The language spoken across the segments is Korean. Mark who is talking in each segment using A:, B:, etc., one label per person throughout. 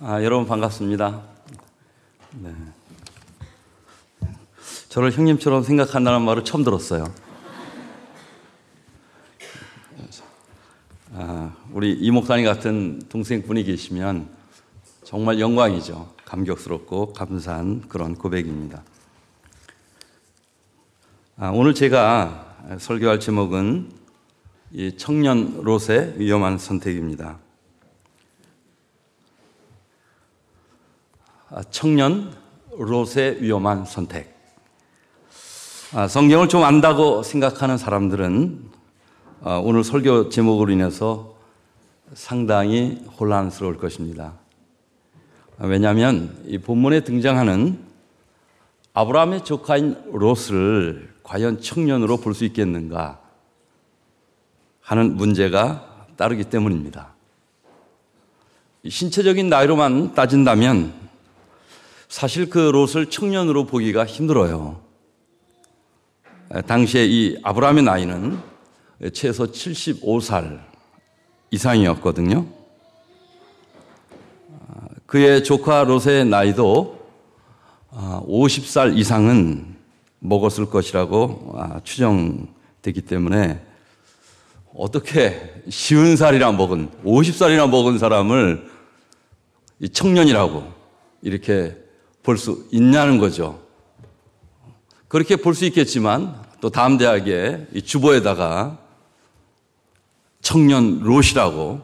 A: 아, 여러분 반갑습니다. 네. 저를 형님처럼 생각한다는 말을 처음 들었어요. 아, 우리 이 목사님 같은 동생분이 계시면 정말 영광이죠. 감격스럽고 감사한 그런 고백입니다. 아, 오늘 제가 설교할 제목은 이 청년 롯의 위험한 선택입니다. 청년 롯의 위험한 선택. 아, 성경을 좀 안다고 생각하는 사람들은 아, 오늘 설교 제목으로 인해서 상당히 혼란스러울 것입니다. 왜냐하면 이 본문에 등장하는 아브라함의 조카인 롯을 과연 청년으로 볼 수 있겠는가 하는 문제가 따르기 때문입니다. 신체적인 나이로만 따진다면 사실 그 롯을 청년으로 보기가 힘들어요. 당시에 이 아브라함의 나이는 최소 75살 이상이었거든요. 그의 조카 롯의 나이도 50살 이상은 먹었을 것이라고 추정되기 때문에 어떻게 쉬운 살이나 먹은 50살이나 먹은 사람을 청년이라고 이렇게 볼 수 있냐는 거죠. 그렇게 볼 수 있겠지만 또 다음 대학의 주보에다가 청년 롯이라고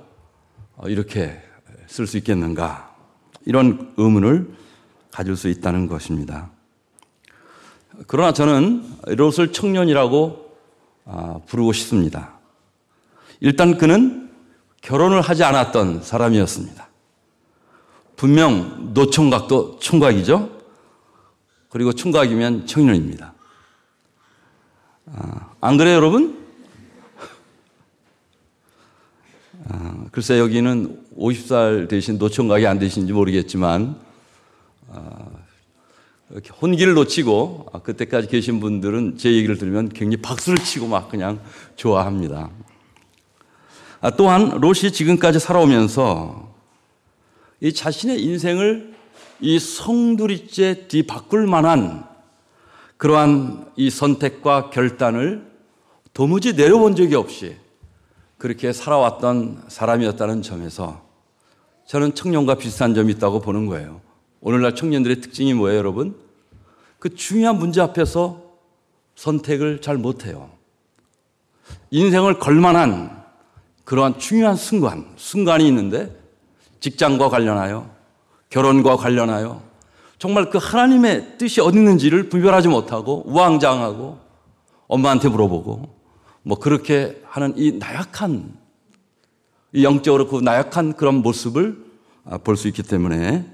A: 이렇게 쓸 수 있겠는가 이런 의문을 가질 수 있다는 것입니다. 그러나 저는 롯을 청년이라고 아, 부르고 싶습니다. 일단 그는 결혼을 하지 않았던 사람이었습니다. 분명 노총각도 총각이죠. 그리고 총각이면 청년입니다. 아, 안 그래요, 여러분? 아, 글쎄 여기는 50살 대신 노총각이 안 되신지 모르겠지만 아, 혼기를 놓치고 아, 그때까지 계신 분들은 제 얘기를 들으면 굉장히 박수를 치고 막 그냥 좋아합니다. 아, 또한 롯이 지금까지 살아오면서 이 자신의 인생을 이 성두리째 뒤바꿀 만한 그러한 이 선택과 결단을 도무지 내려본 적이 없이 그렇게 살아왔던 사람이었다는 점에서 저는 청년과 비슷한 점이 있다고 보는 거예요. 오늘날 청년들의 특징이 뭐예요, 여러분? 그 중요한 문제 앞에서 선택을 잘 못해요. 인생을 걸만한 그러한 중요한 순간, 순간이 있는데 직장과 관련하여 결혼과 관련하여 정말 그 하나님의 뜻이 어디 있는지를 분별하지 못하고 우왕장하고 엄마한테 물어보고 뭐 그렇게 하는 이 나약한 이 영적으로 그 나약한 그런 모습을 아, 볼수 있기 때문에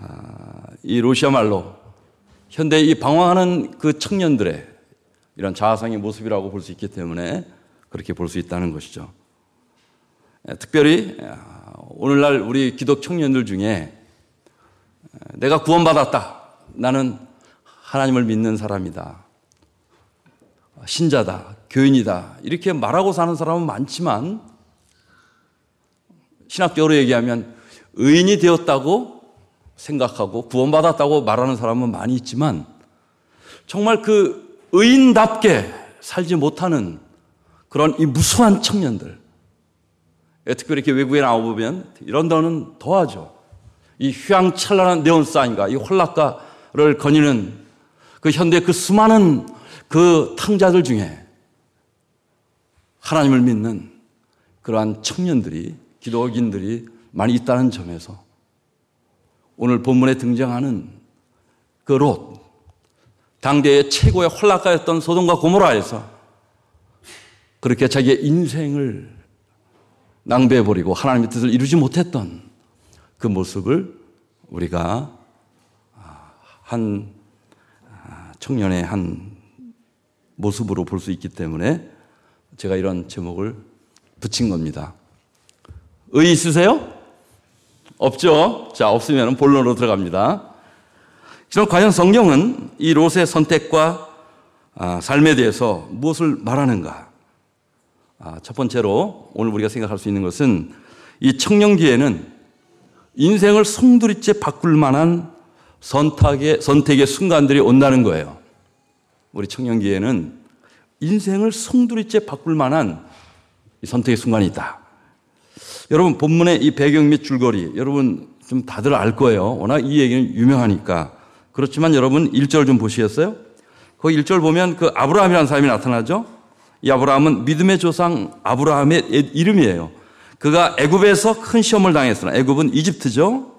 A: 아, 이 로시아 말로 현대 이 방황하는 그 청년들의 이런 자아상의 모습이라고 볼 수 있기 때문에 그렇게 볼 수 있다는 것이죠. 특별히 오늘날 우리 기독 청년들 중에 내가 구원받았다. 나는 하나님을 믿는 사람이다. 신자다. 교인이다. 이렇게 말하고 사는 사람은 많지만 신학적으로 얘기하면 의인이 되었다고 생각하고 구원받았다고 말하는 사람은 많이 있지만 정말 그 의인답게 살지 못하는 그런 이 무수한 청년들 특별히 이렇게 외국에 나오면 이런 데는 더하죠. 이 휘황찬란한 네온사인과 이 홀락가를 거니는 그 현대 그 수많은 그 탕자들 중에 하나님을 믿는 그러한 청년들이 기독인들이 많이 있다는 점에서 오늘 본문에 등장하는 그 롯, 당대의 최고의 홀락가였던 소돔과 고모라에서 그렇게 자기의 인생을 낭비해버리고 하나님의 뜻을 이루지 못했던 그 모습을 우리가 한 청년의 한 모습으로 볼 수 있기 때문에 제가 이런 제목을 붙인 겁니다. 의 있으세요? 없죠? 자, 없으면 본론으로 들어갑니다. 그럼 과연 성경은 이 롯의 선택과 아, 삶에 대해서 무엇을 말하는가? 아, 첫 번째로 오늘 우리가 생각할 수 있는 것은 이 청년기에는 인생을 송두리째 바꿀 만한 선택의, 선택의 순간들이 온다는 거예요. 우리 청년기에는 인생을 송두리째 바꿀 만한 선택의 순간이 있다. 여러분, 본문의 이 배경 및 줄거리, 여러분 좀 다들 알 거예요. 워낙 이 얘기는 유명하니까. 그렇지만 여러분 1절 좀 보시겠어요? 그 1절 보면 그 아브라함이라는 사람이 나타나죠? 이 아브라함은 믿음의 조상 아브라함의 이름이에요. 그가 애굽에서 큰 시험을 당했으나 애굽은 이집트죠.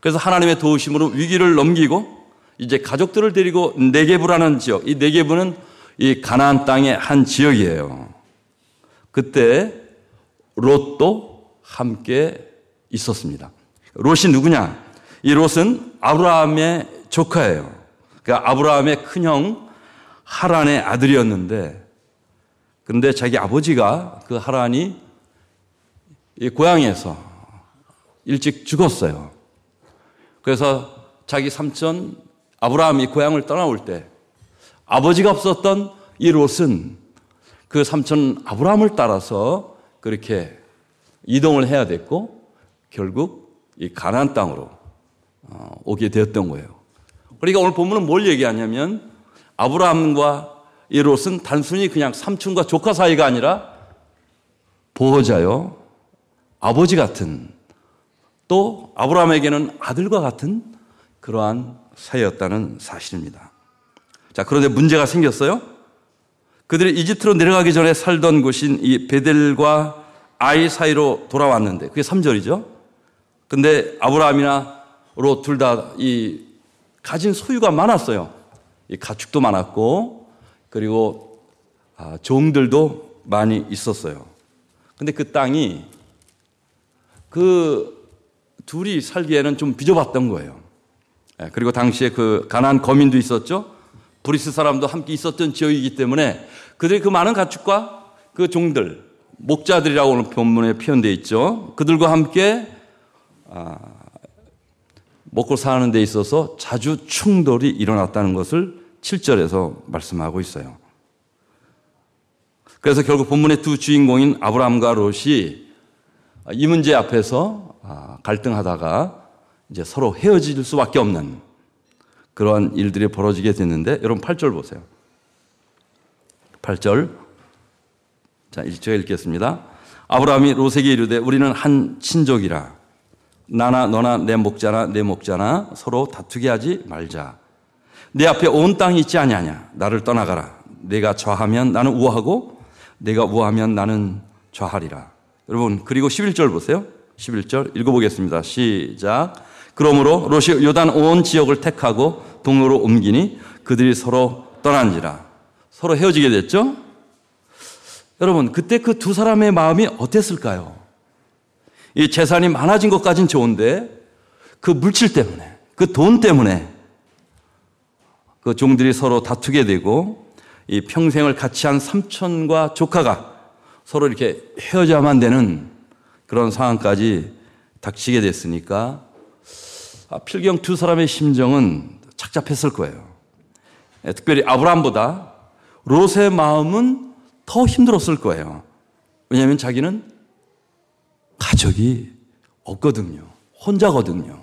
A: 그래서 하나님의 도우심으로 위기를 넘기고 이제 가족들을 데리고 네게부라는 지역, 이 네게부는 이 가나안 땅의 한 지역이에요. 그때 롯도 함께 있었습니다. 롯이 누구냐? 이 롯은 아브라함의 조카예요. 그러니까 아브라함의 큰형 하란의 아들이었는데 근데 자기 아버지가 그 하란이 고향에서 일찍 죽었어요. 그래서 자기 삼촌 아브라함이 고향을 떠나올 때 아버지가 없었던 이 롯은 그 삼촌 아브라함을 따라서 그렇게 이동을 해야 됐고 결국 이 가나안 땅으로 어, 오게 되었던 거예요. 그러니까 오늘 본문은 뭘 얘기하냐면 아브라함과 이 롯은 단순히 그냥 삼촌과 조카 사이가 아니라 보호자요, 아버지 같은 또 아브라함에게는 아들과 같은 그러한 사이였다는 사실입니다. 자, 그런데 문제가 생겼어요. 그들이 이집트로 내려가기 전에 살던 곳인 이 베델과 아이 사이로 돌아왔는데 그게 3절이죠. 근데 아브라함이나 롯 둘 다 이 가진 소유가 많았어요. 이 가축도 많았고 그리고 아, 종들도 많이 있었어요. 근데 그 땅이 그 둘이 살기에는 좀 비좁았던 거예요. 예, 그리고 당시에 그 가난 거민도 있었죠. 브리스 사람도 함께 있었던 지역이기 때문에 그들이 그 많은 가축과 그 종들, 목자들이라고 오늘 본문에 표현되어 있죠. 그들과 함께 아, 먹고 사는 데 있어서 자주 충돌이 일어났다는 것을 7절에서 말씀하고 있어요. 그래서 결국 본문의 두 주인공인 아브라함과 롯이 이 문제 앞에서 아, 갈등하다가 이제 서로 헤어질 수밖에 없는 그러한 일들이 벌어지게 됐는데 여러분 8절 보세요. 8절. 자, 제가 읽겠습니다. 아브라함이 롯에게 이르되 우리는 한 친족이라 나나 너나 내 목자나 내 목자나 서로 다투게 하지 말자. 내 앞에 온 땅이 있지 아니하냐. 나를 떠나가라. 내가 좌하면 나는 우하고 내가 우하면 나는 좌하리라. 여러분 그리고 11절 보세요. 11절 읽어보겠습니다. 시작. 그러므로 롯이 요단 온 지역을 택하고 동로로 옮기니 그들이 서로 떠난지라. 서로 헤어지게 됐죠? 여러분, 그때 그 두 사람의 마음이 어땠을까요? 이 재산이 많아진 것까진 좋은데 그 물질 때문에, 그 돈 때문에 그 종들이 서로 다투게 되고 이 평생을 같이 한 삼촌과 조카가 서로 이렇게 헤어져야만 되는 그런 상황까지 닥치게 됐으니까 아, 필경 두 사람의 심정은 착잡했을 거예요. 예, 특별히 아브라함보다 롯의 마음은 더 힘들었을 거예요. 왜냐하면 자기는 가족이 없거든요. 혼자거든요.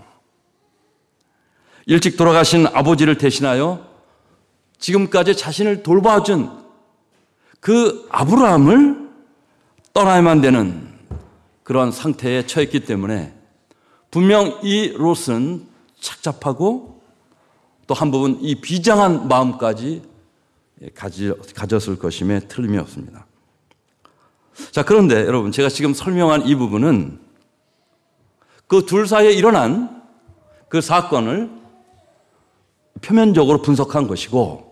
A: 일찍 돌아가신 아버지를 대신하여 지금까지 자신을 돌봐준 그 아브라함을 떠나야만 되는 그러한 상태에 처했기 때문에 분명 이 롯은 착잡하고 또 한 부분 이 비장한 마음까지 가졌을 것임에 틀림이 없습니다. 자, 그런데 여러분, 제가 지금 설명한 이 부분은 그 둘 사이에 일어난 그 사건을 표면적으로 분석한 것이고,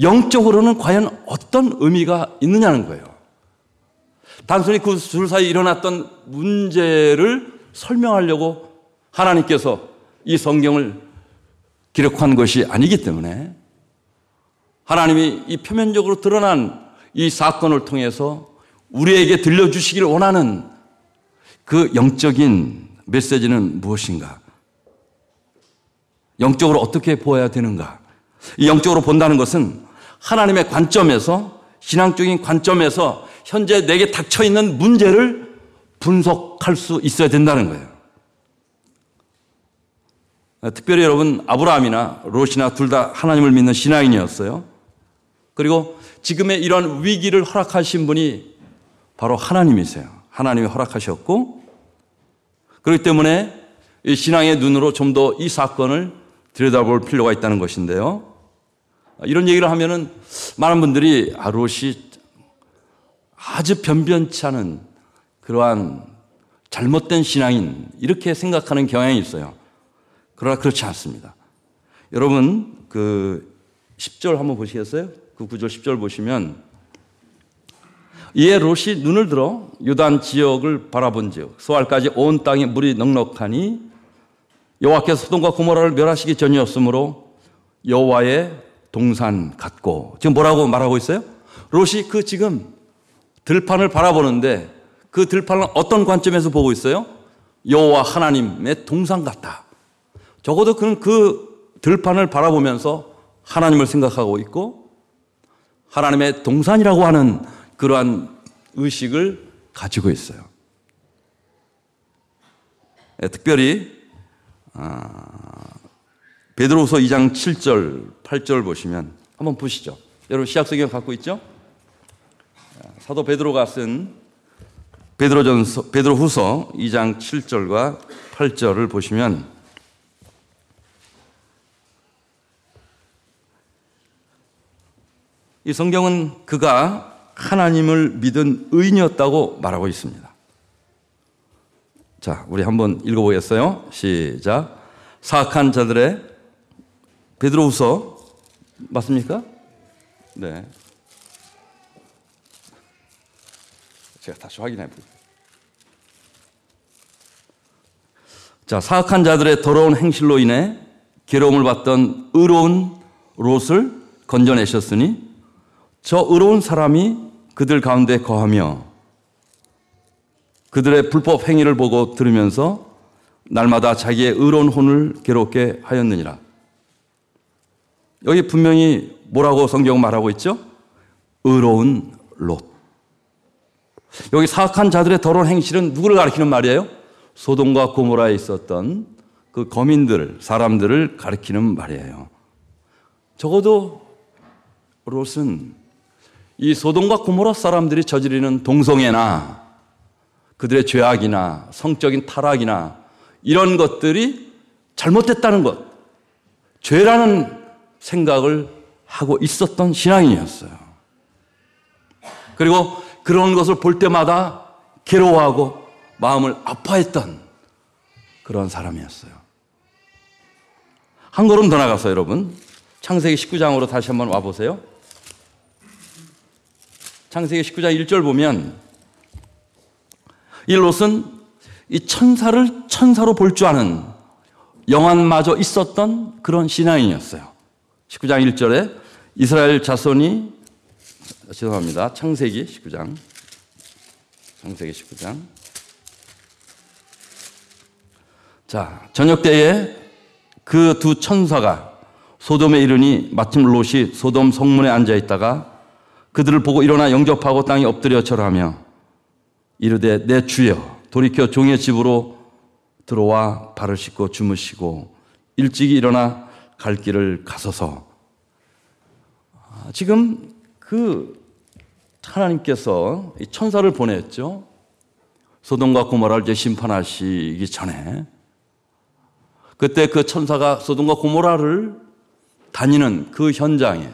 A: 영적으로는 과연 어떤 의미가 있느냐는 거예요. 단순히 그 둘 사이에 일어났던 문제를 설명하려고 하나님께서 이 성경을 기록한 것이 아니기 때문에 하나님이 이 표면적으로 드러난 이 사건을 통해서 우리에게 들려주시길 원하는 그 영적인 메시지는 무엇인가? 영적으로 어떻게 보아야 되는가? 이 영적으로 본다는 것은 하나님의 관점에서 신앙적인 관점에서 현재 내게 닥쳐 있는 문제를 분석할 수 있어야 된다는 거예요. 특별히 여러분 아브라함이나 롯이나 둘 다 하나님을 믿는 신앙인이었어요. 그리고 지금의 이런 위기를 허락하신 분이 바로 하나님이세요. 하나님이 허락하셨고 그렇기 때문에 이 신앙의 눈으로 좀 더 이 사건을 들여다볼 필요가 있다는 것인데요. 이런 얘기를 하면은 많은 분들이 아, 롯이 아주 변변치 않은 그러한 잘못된 신앙인 이렇게 생각하는 경향이 있어요. 그러나 그렇지 않습니다. 여러분 그 10절 한번 보시겠어요? 그 9절 10절 보시면 이에 롯이 눈을 들어 유단 지역을 바라본즉 소알까지 온 땅에 물이 넉넉하니 여호와께서 소돔과 고모라를 멸하시기 전이었으므로 여호와의 동산 같고 지금 뭐라고 말하고 있어요? 롯이 그 지금 들판을 바라보는데 그 들판을 어떤 관점에서 보고 있어요? 여호와 하나님의 동산 같다. 적어도 그는 그 들판을 바라보면서 하나님을 생각하고 있고 하나님의 동산이라고 하는 그러한 의식을 가지고 있어요. 네, 특별히 아, 베드로후서 2장 7절, 8절 보시면 한번 보시죠. 여러분 시약 성경 갖고 있죠? 사도 베드로가 쓴 베드로전서 베드로후서 2장 7절과 8절을 보시면 이 성경은 그가 하나님을 믿은 의인이었다고 말하고 있습니다. 자, 우리 한번 읽어보겠어요. 시작. 사악한 자들의 베드로후서 맞습니까? 네. 제가 다시 확인해 볼게요. 자, 사악한 자들의 더러운 행실로 인해 괴로움을 받던 의로운 롯을 건져내셨으니 저 의로운 사람이 그들 가운데 거하며 그들의 불법 행위를 보고 들으면서 날마다 자기의 의로운 혼을 괴롭게 하였느니라. 여기 분명히 뭐라고 성경 말하고 있죠? 의로운 롯. 여기 사악한 자들의 더러운 행실은 누구를 가리키는 말이에요? 소돔과 고모라에 있었던 그 거민들, 사람들을 가리키는 말이에요. 적어도 롯은 이 소돔과 고모라 사람들이 저지르는 동성애나 그들의 죄악이나 성적인 타락이나 이런 것들이 잘못됐다는 것, 죄라는 생각을 하고 있었던 신앙인이었어요. 그리고 그런 것을 볼 때마다 괴로워하고 마음을 아파했던 그런 사람이었어요. 한 걸음 더 나가서 여러분, 창세기 19장으로 다시 한번 와 보세요. 창세기 19장 1절 보면 이 롯은 이 천사를 천사로 볼 줄 아는 영안마저 있었던 그런 신앙인이었어요. 19장 1절에 이스라엘 자손이 죄송합니다. 창세기 19장. 창세기 19장. 자, 저녁 때에 그 두 천사가 소돔에 이르니 마침 롯이 소돔 성문에 앉아 있다가 그들을 보고 일어나 영접하고 땅에 엎드려 절하며 이르되 내 주여 돌이켜 종의 집으로 들어와 발을 씻고 주무시고 일찍이 일어나 갈 길을 가서서 아, 지금 그 하나님께서 천사를 보냈죠. 소돔과 고모라를 이제 심판하시기 전에 그때 그 천사가 소돔과 고모라를 다니는 그 현장에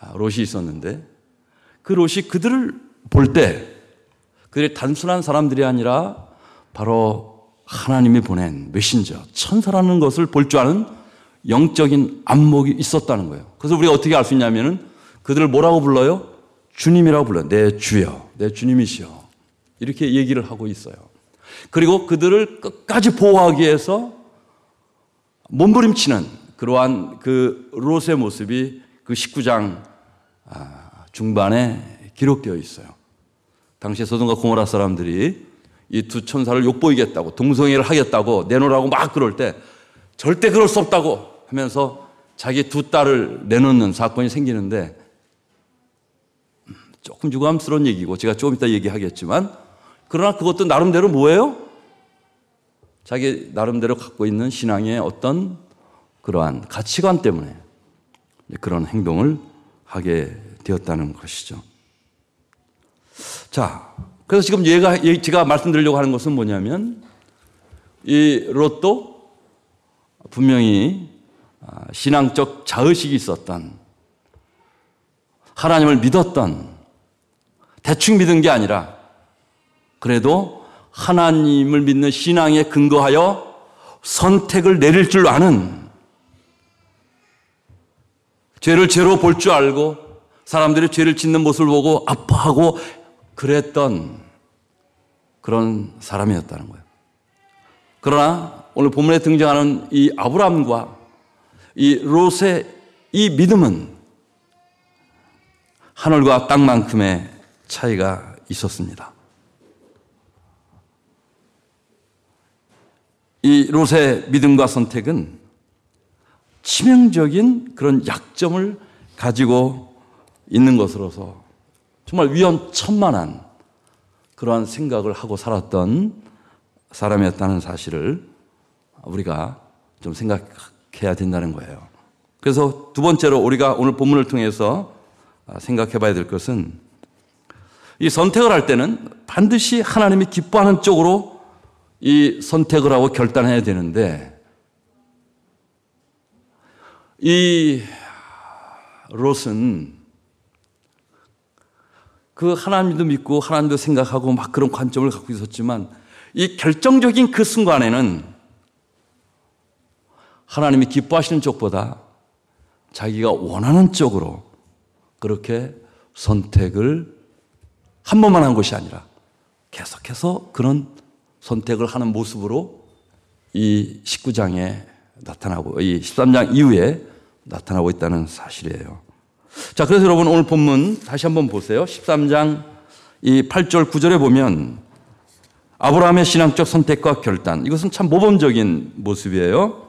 A: 아, 롯이 있었는데 그 롯이 그들을 볼 때 그들이 단순한 사람들이 아니라 바로 하나님이 보낸 메신저, 천사라는 것을 볼 줄 아는 영적인 안목이 있었다는 거예요. 그래서 우리가 어떻게 알 수 있냐면은 그들을 뭐라고 불러요? 주님이라고 불러요. 내 주여, 내 주님이시여. 이렇게 얘기를 하고 있어요. 그리고 그들을 끝까지 보호하기 위해서 몸부림치는 그러한 그 롯의 모습이 그 19장 아, 중반에 기록되어 있어요. 당시 소돔과 고모라 사람들이 이 두 천사를 욕보이겠다고 동성애를 하겠다고 내놓으라고 막 그럴 때 절대 그럴 수 없다고 하면서 자기 두 딸을 내놓는 사건이 생기는데 음, 조금 유감스러운 얘기고 제가 조금 이따 얘기하겠지만 그러나 그것도 나름대로 뭐예요? 자기 나름대로 갖고 있는 신앙의 어떤 그러한 가치관 때문에 그런 행동을 하게 되었다는 것이죠. 자, 그래서 지금 얘가, 제가 말씀드리려고 하는 것은 뭐냐면 이 롯도 분명히 아, 신앙적 자의식이 있었던 하나님을 믿었던 대충 믿은 게 아니라 그래도 하나님을 믿는 신앙에 근거하여 선택을 내릴 줄 아는 죄를 죄로 볼 줄 알고 사람들이 죄를 짓는 모습을 보고 아파하고 그랬던 그런 사람이었다는 거예요. 그러나 오늘 본문에 등장하는 이 아브람과 이 롯의 이 믿음은 하늘과 땅만큼의 차이가 있었습니다. 이 롯의 믿음과 선택은 치명적인 그런 약점을 가지고 있는 것으로서 정말 위험천만한 그러한 생각을 하고 살았던 사람이었다는 사실을 우리가 좀 생각해야 된다는 거예요. 그래서 두 번째로 우리가 오늘 본문을 통해서 생각해 봐야 될 것은 이 선택을 할 때는 반드시 하나님이 기뻐하는 쪽으로 이 선택을 하고 결단해야 되는데 이 롯은 그 하나님도 믿고 하나님도 생각하고 막 그런 관점을 갖고 있었지만 이 결정적인 그 순간에는 하나님이 기뻐하시는 쪽보다 자기가 원하는 쪽으로 그렇게 선택을 한 번만 한 것이 아니라 계속해서 그런 선택을 하는 모습으로 이 19장에 나타나고 이 13장 이후에 나타나고 있다는 사실이에요. 자, 그래서 여러분 오늘 본문 다시 한번 보세요. 13장 이 8절 9절에 보면 아브라함의 신앙적 선택과 결단. 이것은 참 모범적인 모습이에요.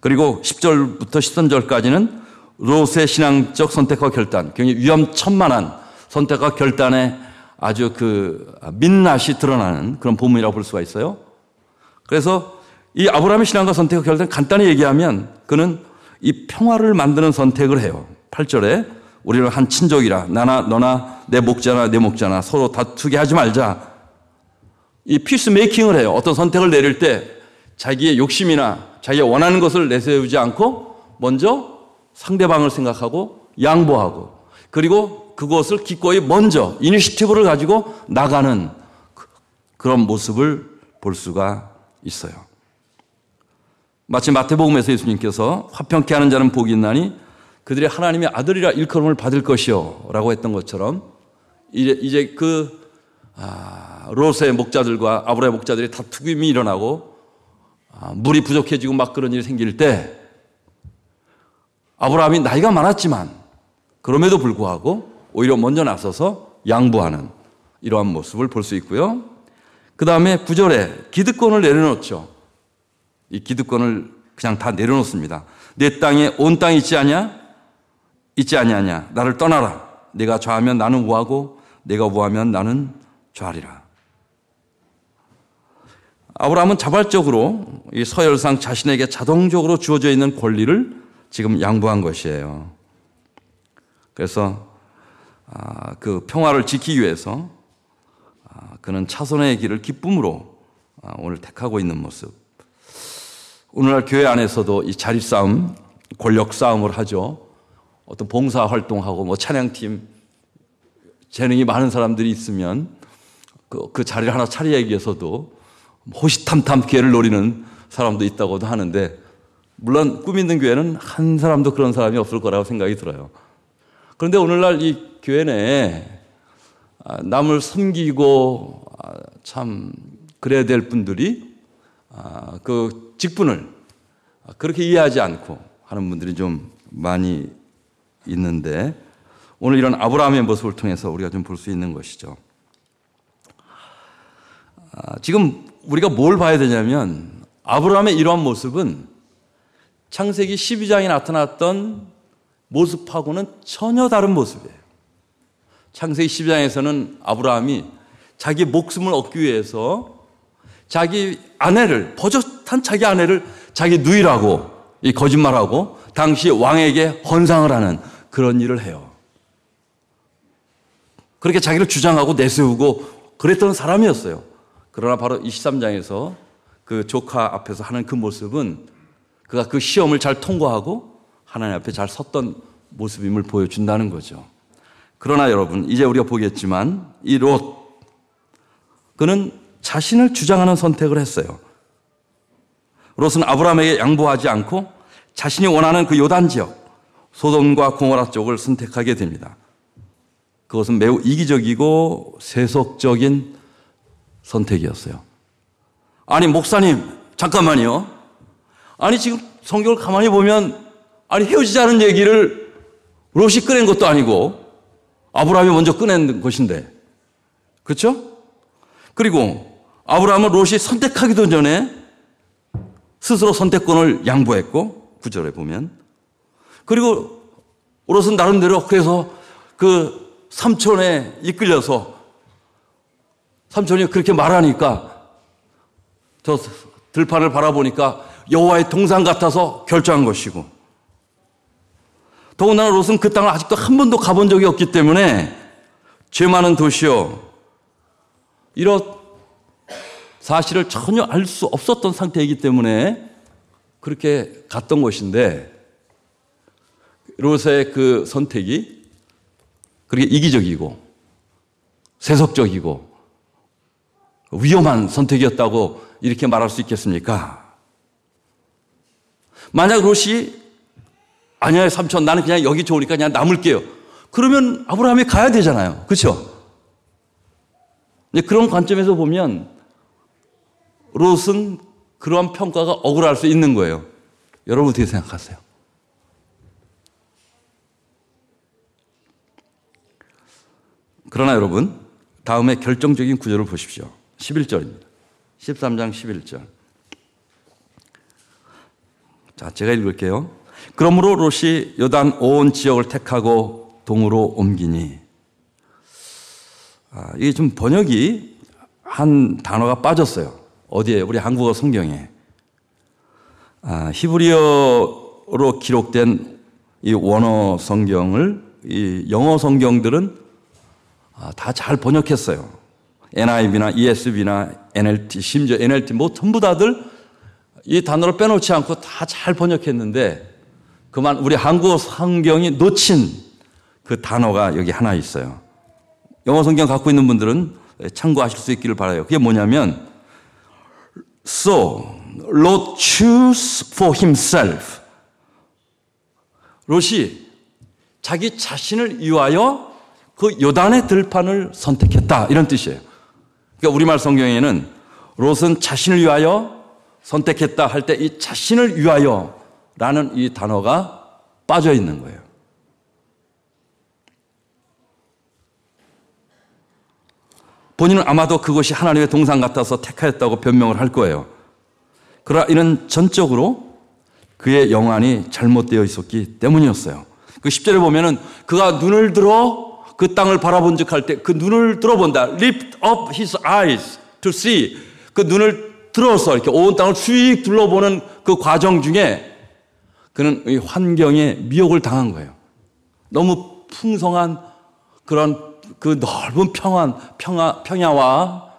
A: 그리고 10절부터 13절까지는 롯의 신앙적 선택과 결단. 굉장히 위험천만한 선택과 결단에 아주 그 민낯이 드러나는 그런 본문이라고 볼 수가 있어요. 그래서 이 아브라함의 신앙과 선택과 결단 간단히 얘기하면 그는 이 평화를 만드는 선택을 해요. 8절에 우리는 한 친족이라 나나 너나 내 목자나 네 목자나 서로 다투게 하지 말자. 이 peace making을 해요. 어떤 선택을 내릴 때 자기의 욕심이나 자기가 원하는 것을 내세우지 않고 먼저 상대방을 생각하고 양보하고 그리고 그것을 기꺼이 먼저 initiative를 가지고 나가는 그, 그런 모습을 볼 수가 있어요. 마치 마태복음에서 예수님께서 화평케 하는 자는 복이 있나니 그들이 하나님의 아들이라 일컬음을 받을 것이요 라고 했던 것처럼 이제, 이제 그 아, 롯의 목자들과 아브라함의 목자들이 다툼이 일어나고 아, 물이 부족해지고 막 그런 일이 생길 때 아브라함이 나이가 많았지만 그럼에도 불구하고 오히려 먼저 나서서 양보하는 이러한 모습을 볼 수 있고요. 그 다음에 구절에 기득권을 내려놓죠. 이 기득권을 그냥 다 내려놓습니다. 내 땅에 온 땅이 있지 않냐? 있지 아니하냐? 나를 떠나라. 내가 좌하면 나는 우하고 내가 우하면 나는 좌리라. 아브라함은 자발적으로 이 서열상 자신에게 자동적으로 주어져 있는 권리를 지금 양보한 것이에요. 그래서 아, 그 평화를 지키기 위해서 아, 그는 차선의 길을 기쁨으로 아, 오늘 택하고 있는 모습. 오늘날 교회 안에서도 이 자리 싸움, 권력 싸움을 하죠. 어떤 봉사 활동하고 뭐 찬양팀 재능이 많은 사람들이 있으면 그, 그 자리를 하나 차리기 위해서도 호시탐탐 기회를 노리는 사람도 있다고도 하는데 물론 꿈 있는 교회는 한 사람도 그런 사람이 없을 거라고 생각이 들어요. 그런데 오늘날 이 교회 내에 아, 남을 섬기고 아, 참 그래야 될 분들이 아, 그 직분을 그렇게 이해하지 않고 하는 분들이 좀 많이 있는데 오늘 이런 아브라함의 모습을 통해서 우리가 좀 볼 수 있는 것이죠. 지금 우리가 뭘 봐야 되냐면 아브라함의 이러한 모습은 창세기 12장에 나타났던 모습하고는 전혀 다른 모습이에요. 창세기 12장에서는 아브라함이 자기 목숨을 얻기 위해서 자기 아내를 버젓한 자기 아내를 자기 누이라고 이 거짓말하고 당시 왕에게 헌상을 하는 그런 일을 해요. 그렇게 자기를 주장하고 내세우고 그랬던 사람이었어요. 그러나 바로 23장에서 그 조카 앞에서 하는 그 모습은 그가 그 시험을 잘 통과하고 하나님 앞에 잘 섰던 모습임을 보여준다는 거죠. 그러나 여러분, 이제 우리가 보겠지만 이 롯, 그는 자신을 주장하는 선택을 했어요. 롯은 아브라함에게 양보하지 않고 자신이 원하는 그 요단 지역, 소돔과 고모라 쪽을 선택하게 됩니다. 그것은 매우 이기적이고 세속적인 선택이었어요. 아니, 목사님, 잠깐만요. 아니, 지금 성경을 가만히 보면, 아니, 헤어지자는 얘기를 롯이 꺼낸 것도 아니고, 아브라함이 먼저 꺼낸 것인데. 그렇죠? 그리고 아브라함은 롯이 선택하기도 전에 스스로 선택권을 양보했고, 구절에 보면. 그리고 롯은 나름대로 그래서 그 삼촌에 이끌려서 삼촌이 그렇게 말하니까 저 들판을 바라보니까 여호와의 동상 같아서 결정한 것이고 더군다나 롯은 그 땅을 아직도 한 번도 가본 적이 없기 때문에 죄 많은 도시요 이런 사실을 전혀 알 수 없었던 상태이기 때문에 그렇게 갔던 것인데 롯의 그 선택이 그렇게 이기적이고 세속적이고 위험한 선택이었다고 이렇게 말할 수 있겠습니까? 만약 롯이 아니야 삼촌 나는 그냥 여기 좋으니까 그냥 남을게요. 그러면 아브라함이 가야 되잖아요. 그렇죠? 그런 관점에서 보면 롯은 그러한 평가가 억울할 수 있는 거예요. 여러분 어떻게 생각하세요? 그러나 여러분, 다음에 결정적인 구절을 보십시오. 11절입니다. 13장 11절. 자, 제가 읽을게요. 그러므로 롯이 요단 온 지역을 택하고 동으로 옮기니. 아, 이게 좀 번역이 한 단어가 빠졌어요. 어디에? 우리 한국어 성경에. 아, 히브리어로 기록된 이 원어 성경을 이 영어 성경들은 아, 다잘 번역했어요. NIV나 ESV나 NLT, 심지어 NLT 뭐 전부 다들 이 단어를 빼놓지 않고 다 잘 번역했는데 그만 우리 한국어 성경이 놓친 그 단어가 여기 하나 있어요. 영어 성경 갖고 있는 분들은 참고하실 수 있기를 바라요. 그게 뭐냐면 So Lot choose for himself. 롯이 자기 자신을 위하여 그 요단의 들판을 선택했다. 이런 뜻이에요. 그러니까 우리말 성경에는 롯은 자신을 위하여 선택했다 할 때 이 자신을 위하여 라는 이 단어가 빠져 있는 거예요. 본인은 아마도 그것이 하나님의 동상 같아서 택하였다고 변명을 할 거예요. 그러나 이는 전적으로 그의 영안이 잘못되어 있었기 때문이었어요. 그 10절에 보면은 그가 눈을 들어 그 땅을 바라본 즉 할 때 그 눈을 들어본다. lift up his eyes to see. 그 눈을 들어서 이렇게 온 땅을 수익 둘러보는 그 과정 중에 그는 이 환경에 미혹을 당한 거예요. 너무 풍성한 그런 그 넓은 평안, 평야, 평야와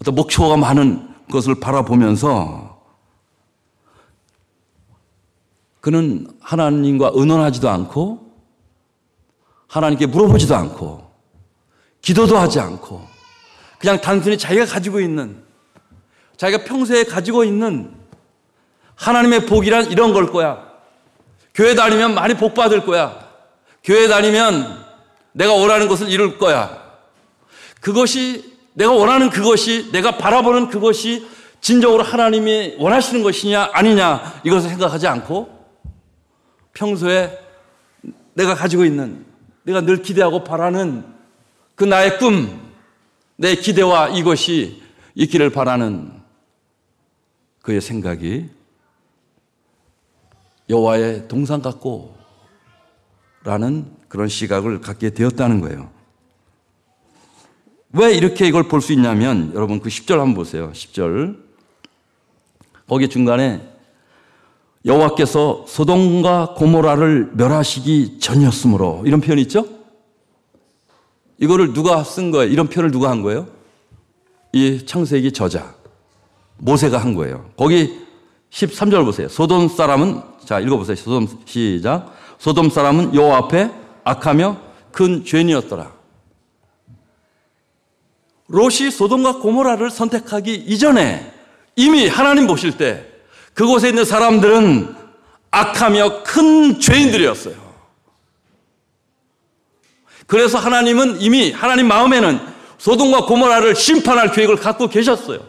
A: 어떤 목초가 많은 것을 바라보면서 그는 하나님과 의논하지도 않고 하나님께 물어보지도 않고 기도도 하지 않고 그냥 단순히 자기가 가지고 있는 자기가 평소에 가지고 있는 하나님의 복이란 이런 걸 거야. 교회 다니면 많이 복 받을 거야. 교회 다니면 내가 원하는 것을 이룰 거야. 그것이 내가 원하는 그것이 내가 바라보는 그것이 진정으로 하나님이 원하시는 것이냐 아니냐 이것을 생각하지 않고 평소에 내가 가지고 있는 내가 늘 기대하고 바라는 그 나의 꿈, 내 기대와 이것이 있기를 바라는 그의 생각이 여호와의 동상 같고 라는 그런 시각을 갖게 되었다는 거예요. 왜 이렇게 이걸 볼 수 있냐면 여러분 그 10절 한번 보세요. 10절. 거기 중간에 여호와께서 소돔과 고모라를 멸하시기 전이었으므로 이런 표현이 있죠? 이거를 누가 쓴 거예요? 이런 표현을 누가 한 거예요? 이 창세기 저자 모세가 한 거예요. 거기 13절 보세요. 소돔 사람은 자 읽어보세요. 소돔 시작. 소돔 사람은 여호와 앞에 악하며 큰 죄인이었더라. 롯이 소돔과 고모라를 선택하기 이전에 이미 하나님 보실 때 그곳에 있는 사람들은 악하며 큰 죄인들이었어요. 그래서 하나님은 이미 하나님 마음에는 소돔과 고모라를 심판할 계획을 갖고 계셨어요.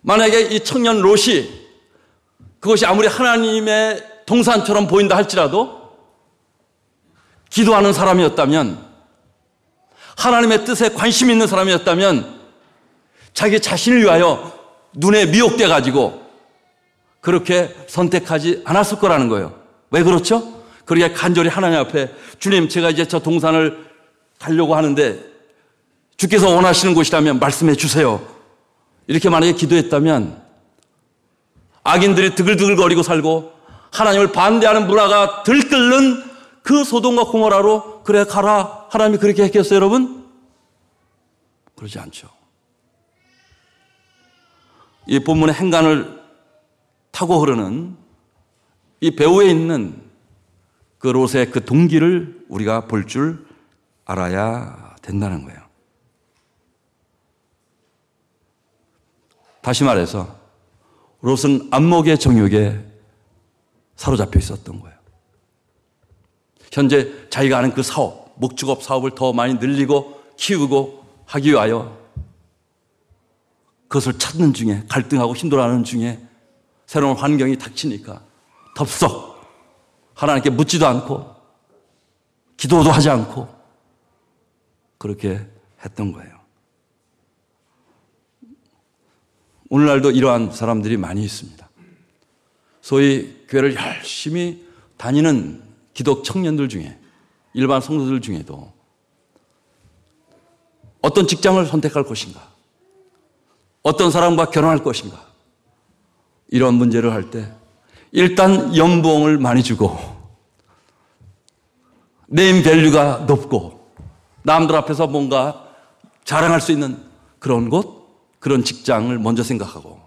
A: 만약에 이 청년 롯이 그것이 아무리 하나님의 동산처럼 보인다 할지라도 기도하는 사람이었다면 하나님의 뜻에 관심 있는 사람이었다면 자기 자신을 위하여 눈에 미혹돼 가지고 그렇게 선택하지 않았을 거라는 거예요. 왜 그렇죠? 그러게 간절히 하나님 앞에 주님 제가 이제 저 동산을 가려고 하는데 주께서 원하시는 곳이라면 말씀해 주세요. 이렇게 만약에 기도했다면 악인들이 드글드글거리고 살고 하나님을 반대하는 문화가 들끓는 그 소돔과 고모라로 그래 가라 하나님이 그렇게 했겠어요 여러분? 그러지 않죠. 이 본문의 행간을 타고 흐르는 이 배후에 있는 그 롯의 그 동기를 우리가 볼 줄 알아야 된다는 거예요. 다시 말해서 롯은 안목의 정욕에 사로잡혀 있었던 거예요. 현재 자기가 하는 그 사업, 목축업 사업을 더 많이 늘리고 키우고 하기 위하여 그것을 찾는 중에 갈등하고 힘들어하는 중에 새로운 환경이 닥치니까 덥석 하나님께 묻지도 않고 기도도 하지 않고 그렇게 했던 거예요. 오늘날도 이러한 사람들이 많이 있습니다. 소위 교회를 열심히 다니는 기독 청년들 중에 일반 성도들 중에도 어떤 직장을 선택할 것인가? 어떤 사람과 결혼할 것인가? 이런 문제를 할 때 일단 연봉을 많이 주고 네임 밸류가 높고 남들 앞에서 뭔가 자랑할 수 있는 그런 곳, 그런 직장을 먼저 생각하고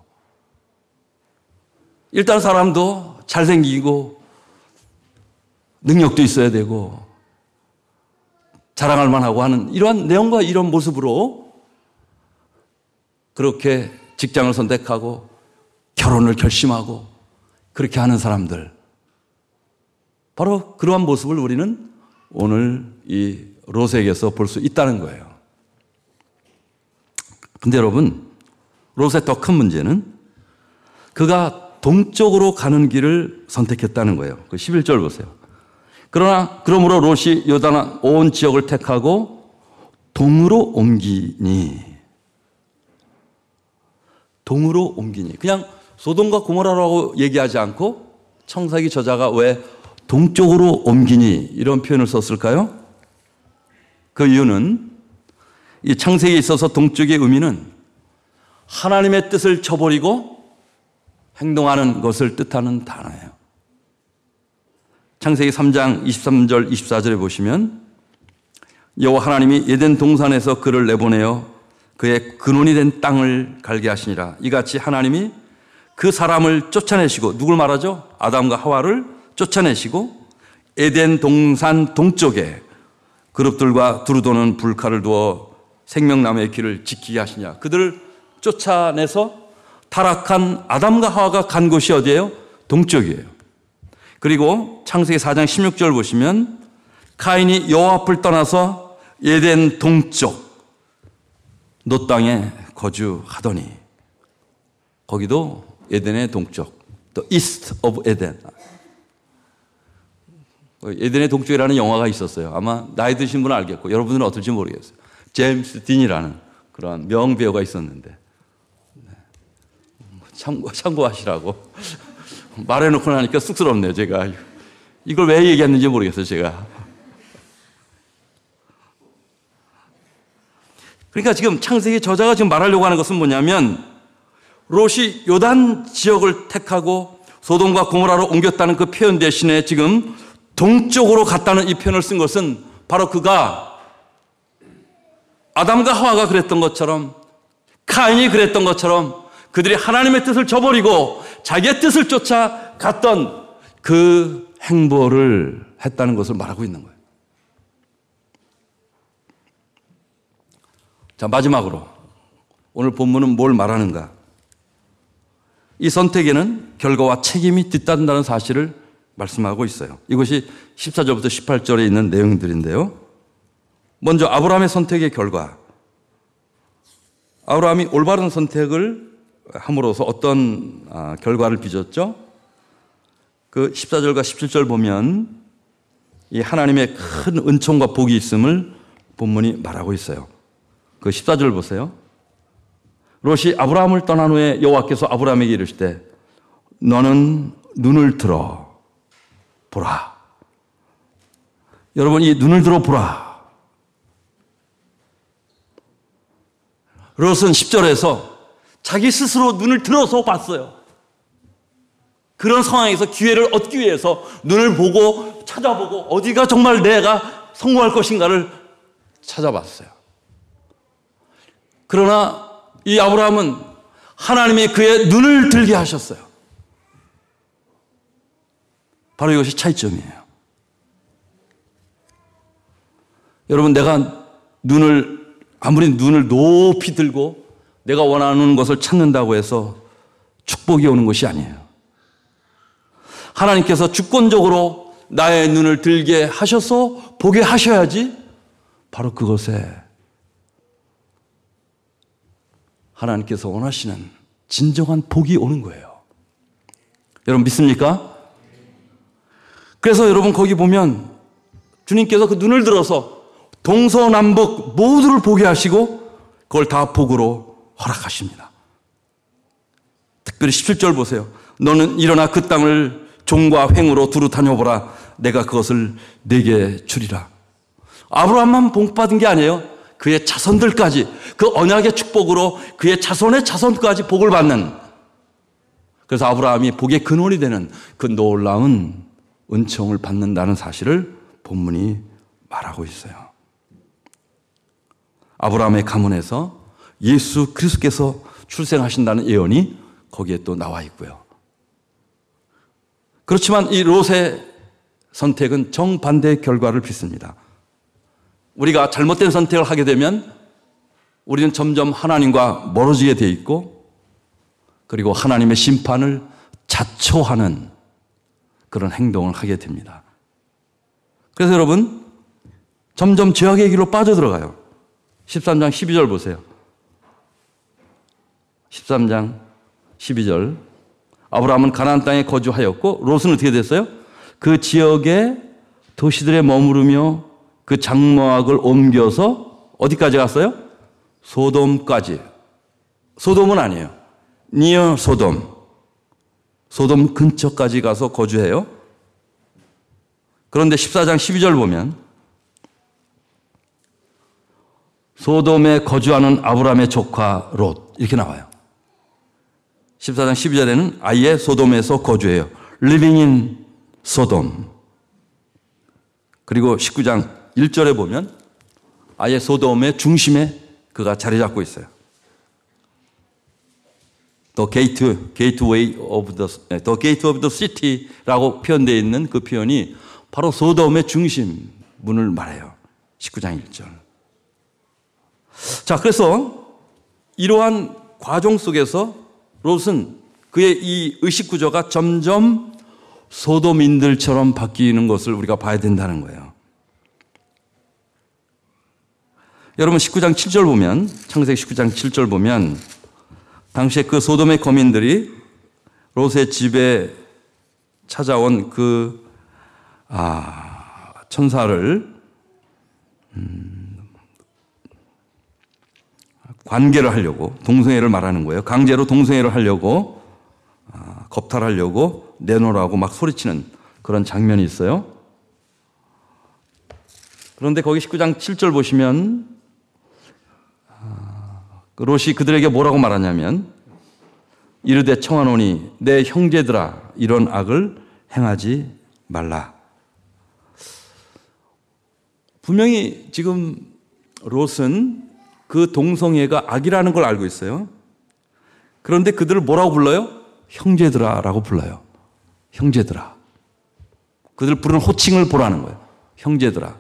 A: 일단 사람도 잘생기고 능력도 있어야 되고 자랑할 만하고 하는 이러한 내용과 이런 모습으로 그렇게 직장을 선택하고 결혼을 결심하고 그렇게 하는 사람들. 바로 그러한 모습을 우리는 오늘 이 롯에게서 볼 수 있다는 거예요. 근데 여러분, 롯의 더 큰 문제는 그가 동쪽으로 가는 길을 선택했다는 거예요. 그 11절 보세요. 그러나 그러므로 롯이 요단 온 지역을 택하고 동으로 옮기니 동으로 옮기니. 그냥 소돔과 고모라라고 얘기하지 않고 청사기 저자가 왜 동쪽으로 옮기니 이런 표현을 썼을까요? 그 이유는 이 창세기에 있어서 동쪽의 의미는 하나님의 뜻을 쳐버리고 행동하는 것을 뜻하는 단어예요. 창세기 3장 23절 24절에 보시면 여호와 하나님이 예덴 동산에서 그를 내보내어 그의 근원이 된 땅을 갈게 하시니라. 이같이 하나님이 그 사람을 쫓아내시고 누굴 말하죠? 아담과 하와를 쫓아내시고 에덴 동산 동쪽에 그룹들과 두루 도는 불칼을 두어 생명나무의 길을 지키게 하시냐. 그들을 쫓아내서 타락한 아담과 하와가 간 곳이 어디예요? 동쪽이에요. 그리고 창세기 4장 16절 보시면 카인이 여호와 앞을 떠나서 에덴 동쪽 놋 땅에 거주하더니 거기도 에덴의 동쪽, The East of Eden. 에덴의 동쪽이라는 영화가 있었어요. 아마 나이 드신 분은 알겠고 여러분들은 어떨지 모르겠어요. 제임스 딘이라는 그런 명배우가 있었는데 네. 참고 참고하시라고 말해놓고 나니까 쑥스럽네요. 제가 이걸 왜 얘기했는지 모르겠어요. 제가 그러니까 지금 창세기 저자가 지금 말하려고 하는 것은 뭐냐면 롯이 요단 지역을 택하고 소돔과 고모라로 옮겼다는 그 표현 대신에 지금 동쪽으로 갔다는 이 표현을 쓴 것은 바로 그가 아담과 하와가 그랬던 것처럼 카인이 그랬던 것처럼 그들이 하나님의 뜻을 저버리고 자기의 뜻을 쫓아 갔던 그 행보를 했다는 것을 말하고 있는 거예요. 자, 마지막으로 오늘 본문은 뭘 말하는가? 이 선택에는 결과와 책임이 뒤따른다는 사실을 말씀하고 있어요. 이것이 14절부터 18절에 있는 내용들인데요. 먼저 아브라함의 선택의 결과. 아브라함이 올바른 선택을 함으로써 어떤 아, 결과를 빚었죠? 그 14절과 17절 보면 이 하나님의 큰 은총과 복이 있음을 본문이 말하고 있어요. 그 14절 보세요. 롯이 아브라함을 떠난 후에 여호와께서 아브라함에게 이르시되 너는 눈을 들어 보라. 여러분 이 눈을 들어 보라. 롯은 10절에서 자기 스스로 눈을 들어서 봤어요. 그런 상황에서 기회를 얻기 위해서 눈을 보고 찾아보고 어디가 정말 내가 성공할 것인가를 찾아봤어요. 그러나 이 아브라함은 하나님이 그의 눈을 들게 하셨어요. 바로 이것이 차이점이에요. 여러분, 내가 눈을, 아무리 눈을 높이 들고 내가 원하는 것을 찾는다고 해서 축복이 오는 것이 아니에요. 하나님께서 주권적으로 나의 눈을 들게 하셔서 보게 하셔야지 바로 그것에 하나님께서 원하시는 진정한 복이 오는 거예요. 여러분 믿습니까? 그래서 여러분 거기 보면 주님께서 그 눈을 들어서 동서남북 모두를 보게 하시고 그걸 다 복으로 허락하십니다. 특별히 17절 보세요. 너는 일어나 그 땅을 종과 횡으로 두루 다녀보라. 내가 그것을 내게 주리라. 아브라함만 복 받은 게 아니에요. 그의 자손들까지 그 언약의 축복으로 그의 자손의 자손까지 복을 받는 그래서 아브라함이 복의 근원이 되는 그 놀라운 은총을 받는다는 사실을 본문이 말하고 있어요. 아브라함의 가문에서 예수 그리스도께서 출생하신다는 예언이 거기에 또 나와 있고요. 그렇지만 이 롯의 선택은 정반대의 결과를 빚습니다. 우리가 잘못된 선택을 하게 되면 우리는 점점 하나님과 멀어지게 돼 있고 그리고 하나님의 심판을 자초하는 그런 행동을 하게 됩니다. 그래서 여러분 점점 죄악의 길로 빠져들어가요. 13장 12절 보세요. 13장 12절 아브라함은 가나안 땅에 거주하였고 롯은 어떻게 됐어요? 그 지역의 도시들에 머무르며 그 장막을 옮겨서 어디까지 갔어요? 소돔까지. 소돔은 아니에요. 니어 소돔. 소돔 근처까지 가서 거주해요. 그런데 14장 12절 보면 소돔에 거주하는 아브라함의 조카 롯 이렇게 나와요. 14장 12절에는 아예 소돔에서 거주해요. living in 소돔. 그리고 19장 1절에 보면 아예 소돔의 중심에 그가 자리 잡고 있어요. The gate, gateway of the, the gate of the city라고 표현되어 있는 그 표현이 바로 소돔의 중심 문을 말해요. 19장 1절. 자, 그래서 이러한 과정 속에서 롯은 그의 이 의식 구조가 점점 소돔인들처럼 바뀌는 것을 우리가 봐야 된다는 거예요. 여러분 19장 7절 보면 창세기 19장 7절 보면 당시에 그 소돔의 거민들이 롯의 집에 찾아온 그 아, 천사를 음, 관계를 하려고 동성애를 말하는 거예요. 강제로 동성애를 하려고 아, 겁탈하려고 내놓으라고 막 소리치는 그런 장면이 있어요. 그런데 거기 19장 7절 보시면 그 롯이 그들에게 뭐라고 말하냐면 이르되 청하노니 내 형제들아 이런 악을 행하지 말라. 분명히 지금 롯은 그 동성애가 악이라는 걸 알고 있어요. 그런데 그들을 뭐라고 불러요? 형제들아라고 불러요. 형제들아. 그들 부르는 호칭을 보라는 거예요. 형제들아.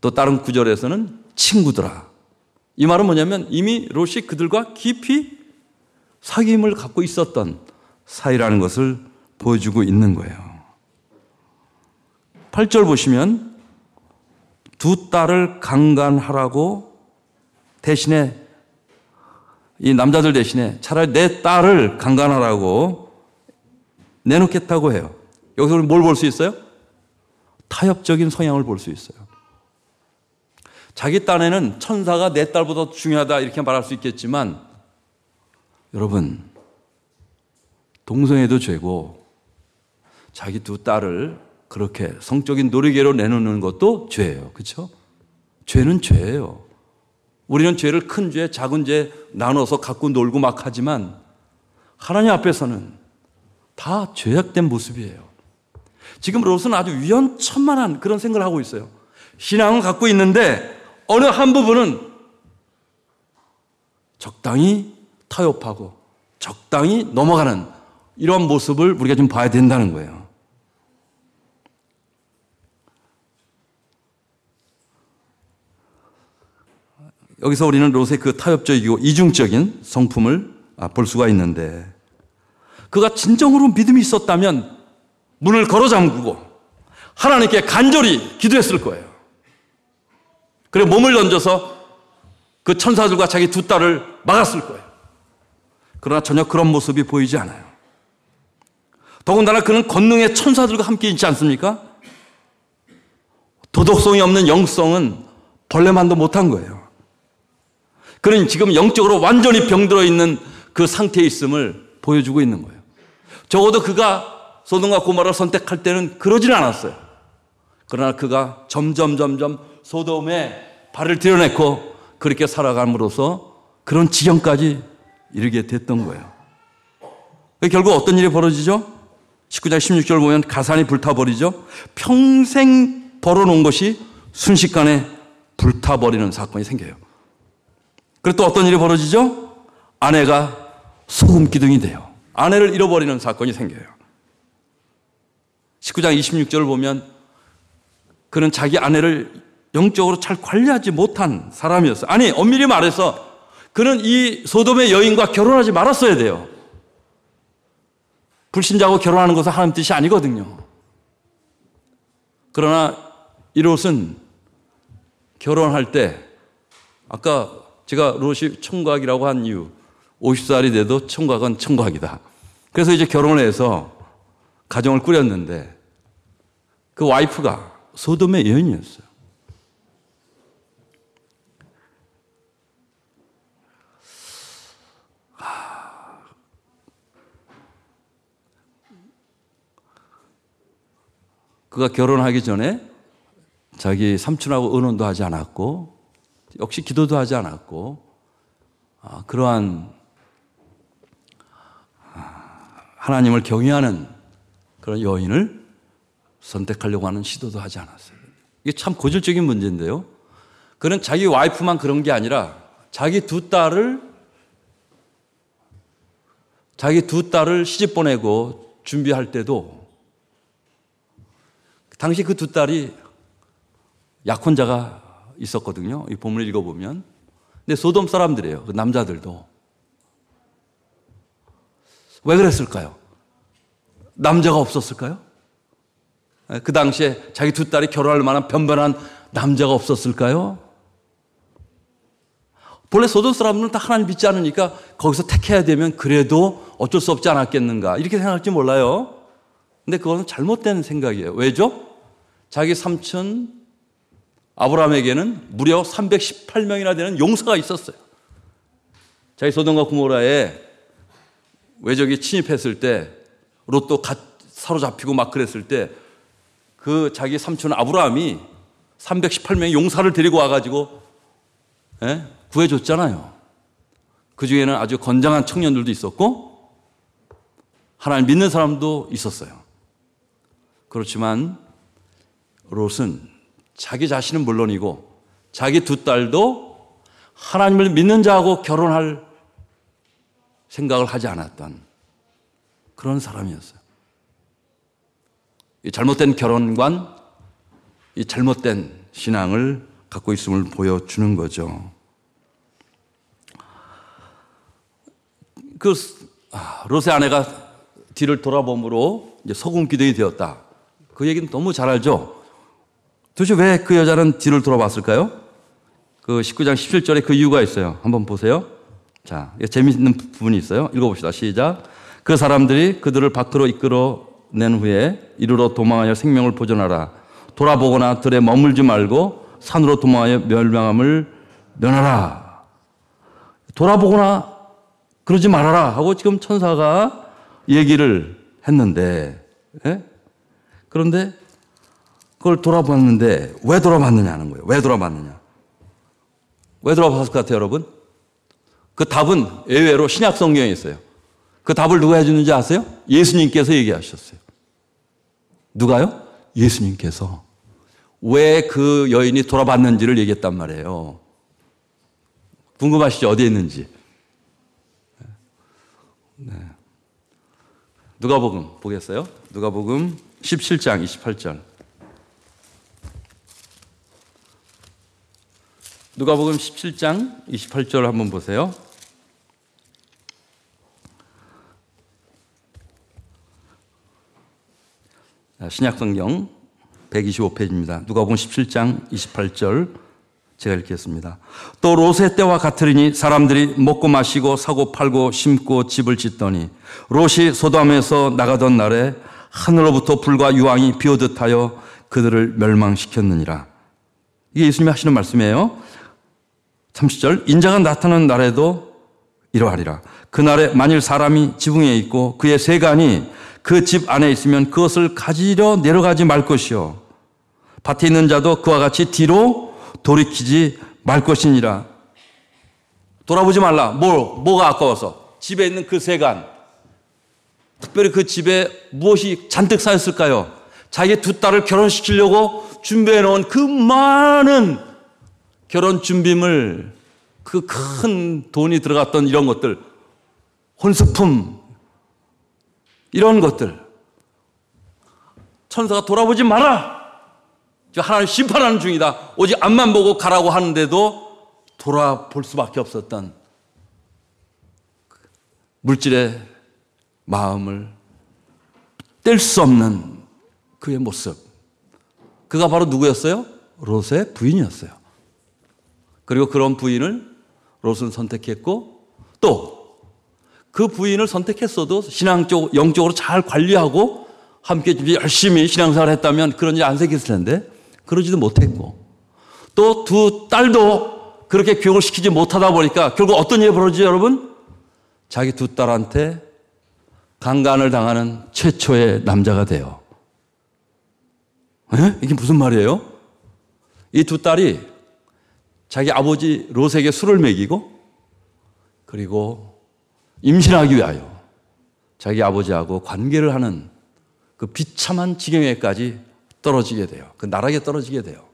A: 또 다른 구절에서는 친구들아. 이 말은 뭐냐면 이미 롯이 그들과 깊이 사귐을 갖고 있었던 사이라는 것을 보여주고 있는 거예요. 8절 보시면 두 딸을 강간하라고 대신에 이 남자들 대신에 차라리 내 딸을 강간하라고 내놓겠다고 해요. 여기서 뭘 볼 수 있어요? 타협적인 성향을 볼 수 있어요. 자기 딴에는 천사가 내 딸보다 중요하다 이렇게 말할 수 있겠지만 여러분 동성애도 죄고 자기 두 딸을 그렇게 성적인 놀이개로 내놓는 것도 죄예요. 그렇죠? 죄는 죄예요. 우리는 죄를 큰 죄, 작은 죄 나눠서 갖고 놀고 막 하지만 하나님 앞에서는 다 죄악된 모습이에요. 지금 롯은 아주 위험천만한 그런 생각을 하고 있어요. 신앙은 갖고 있는데 어느 한 부분은 적당히 타협하고 적당히 넘어가는 이런 모습을 우리가 좀 봐야 된다는 거예요. 여기서 우리는 롯의 그 타협적이고 이중적인 성품을 아, 볼 수가 있는데 그가 진정으로 믿음이 있었다면 문을 걸어 잠그고 하나님께 간절히 기도했을 거예요. 그래 몸을 던져서 그 천사들과 자기 두 딸을 막았을 거예요. 그러나 전혀 그런 모습이 보이지 않아요. 더군다나 그는 권능의 천사들과 함께 있지 않습니까? 도덕성이 없는 영성은 벌레만도 못한 거예요. 그는 지금 영적으로 완전히 병들어 있는 그 상태에 있음을 보여주고 있는 거예요. 적어도 그가 소돔과 고마를 선택할 때는 그러지는 않았어요. 그러나 그가 점점 점점 소돔에 발을 들여놓고 그렇게 살아감으로써 그런 지경까지 이르게 됐던 거예요. 결국 어떤 일이 벌어지죠? 19장 16절 보면 가산이 불타버리죠. 평생 벌어놓은 것이 순식간에 불타버리는 사건이 생겨요. 그리고 또 어떤 일이 벌어지죠? 아내가 소금 기둥이 돼요. 아내를 잃어버리는 사건이 생겨요. 19장 26절을 보면 그는 자기 아내를 영적으로 잘 관리하지 못한 사람이었어요. 아니, 엄밀히 말해서 그는 이 소돔의 여인과 결혼하지 말았어야 돼요. 불신자하고 결혼하는 것은 하나님 뜻이 아니거든요. 그러나 이롯은 결혼할 때 아까 제가 롯이 청각이라고 한 이유 50살이 돼도 청각은 청각이다. 그래서 이제 결혼을 해서 가정을 꾸렸는데 그 와이프가 소돔의 여인이었어요. 그가 결혼하기 전에 자기 삼촌하고 의논도 하지 않았고 역시 기도도 하지 않았고 아, 그러한 아, 하나님을 경외하는 그런 여인을 선택하려고 하는 시도도 하지 않았어요. 이게 참 고질적인 문제인데요. 그는 자기 와이프만 그런 게 아니라 자기 두 딸을 자기 두 딸을 시집 보내고 준비할 때도 당시 그 두 딸이 약혼자가 있었거든요. 이 본문을 읽어보면. 근데 소돔 사람들이에요. 그 남자들도. 왜 그랬을까요? 남자가 없었을까요? 예, 그 당시에 자기 두 딸이 결혼할 만한 변변한 남자가 없었을까요? 본래 소돔 사람들은 다 하나님 믿지 않으니까 거기서 택해야 되면 그래도 어쩔 수 없지 않았겠는가 이렇게 생각할지 몰라요. 근데 그거는 잘못된 생각이에요. 왜죠? 자기 삼촌 아브라함에게는 무려 318명이나 되는 용사가 있었어요. 자기 소돔과 구모라에 외적이 침입했을 때갓 사로잡히고 막 그랬을 때 그 자기 삼촌 아브라함이 318명의 용사를 데리고 와가지고 예? 구해줬잖아요. 그 중에는 아주 건장한 청년들도 있었고 하나님 믿는 사람도 있었어요. 그렇지만 롯은 자기 자신은 물론이고 자기 두 딸도 하나님을 믿는 자하고 결혼할 생각을 하지 않았던 그런 사람이었어요. 이 잘못된 결혼관, 이 잘못된 신앙을 갖고 있음을 보여주는 거죠. 그 아, 롯의 아내가 뒤를 돌아봄으로 이제 소금 기둥이 되었다. 그 얘기는 너무 잘 알죠. 도대체 왜 그 여자는 뒤를 돌아봤을까요? 그 19장 17절에 그 이유가 있어요. 한번 보세요. 자, 재미있는 부분이 있어요. 읽어봅시다. 시작. 그 사람들이 그들을 밖으로 이끌어낸 후에 이르러 도망하여 생명을 보존하라. 돌아보거나 들에 머물지 말고 산으로 도망하여 멸망함을 면하라. 돌아보거나 그러지 말아라 하고 지금 천사가 얘기를 했는데, 예? 그런데 그걸 돌아봤는데 왜 돌아봤느냐 하는 거예요. 왜 돌아봤느냐. 왜 돌아봤을 것 같아요, 여러분? 그 답은 예외로 신약 성경에 있어요. 그 답을 누가 해주는지 아세요? 예수님께서 얘기하셨어요. 누가요? 예수님께서. 왜 그 여인이 돌아봤는지를 얘기했단 말이에요. 궁금하시죠? 어디에 있는지. 네. 누가복음 보겠어요? 누가복음 17장 28절. 누가복음 17장 28절 한번 보세요. 신약성경 125페이지입니다. 누가복음 17장 28절 제가 읽겠습니다. 또 롯의 때와 같으리니 사람들이 먹고 마시고 사고 팔고 심고 집을 짓더니 롯이 소담에서 나가던 날에 하늘로부터 불과 유황이 비오듯 하여 그들을 멸망시켰느니라. 이게 예수님이 하시는 말씀이에요. 30절 인자가 나타나는 날에도 이러하리라. 그날에 만일 사람이 지붕에 있고 그의 세간이 그 집 안에 있으면 그것을 가지려 내려가지 말 것이요. 밭에 있는 자도 그와 같이 뒤로 돌이키지 말 것이니라. 돌아보지 말라. 뭐, 뭐가 아까워서? 집에 있는 그 세간. 특별히 그 집에 무엇이 잔뜩 쌓였을까요? 자기 두 딸을 결혼시키려고 준비해 놓은 그 많은 결혼 준비물, 그 큰 돈이 들어갔던 이런 것들, 혼수품, 이런 것들. 천사가 돌아보지 마라! 하나님 심판하는 중이다. 오직 앞만 보고 가라고 하는데도 돌아볼 수밖에 없었던 물질의 마음을 뗄 수 없는 그의 모습. 그가 바로 누구였어요? 롯의 부인이었어요. 그리고 그런 부인을 롯은 선택했고 또 그 부인을 선택했어도 신앙적, 영적으로 잘 관리하고 함께 열심히 신앙생활 했다면 그런 일 안 생겼을 텐데 그러지도 못했고 또 두 딸도 그렇게 교육을 시키지 못하다 보니까 결국 어떤 일이 벌어지죠 여러분? 자기 두 딸한테 강간을 당하는 최초의 남자가 돼요. 에? 이게 무슨 말이에요? 이 두 딸이 자기 아버지 롯에게 술을 먹이고 그리고 임신하기 위하여 자기 아버지하고 관계를 하는 그 비참한 지경에까지 떨어지게 돼요. 그 나락에 떨어지게 돼요.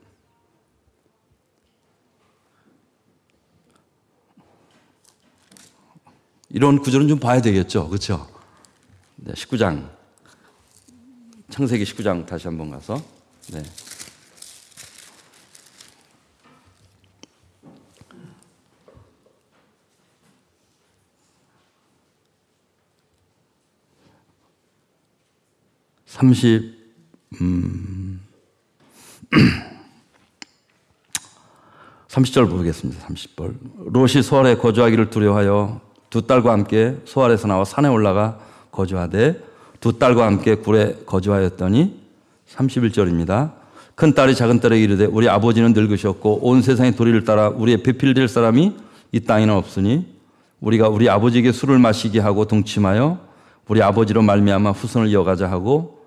A: 이런 구조는 좀 봐야 되겠죠. 그렇죠? 네, 19장. 창세기 19장 다시 한번 가서. 네. 30, 음, 30절 보겠습니다. 30절. 롯이 소알에 거주하기를 두려워하여 두 딸과 함께 소알에서 나와 산에 올라가 거주하되 두 딸과 함께 굴에 거주하였더니 31절입니다. 큰 딸이 작은 딸에게 이르되 우리 아버지는 늙으셨고 온 세상의 도리를 따라 우리의 배필될 사람이 이 땅에는 없으니 우리가 우리 아버지에게 술을 마시게 하고 동침하여 우리 아버지로 말미암아 후손을 이어가자 하고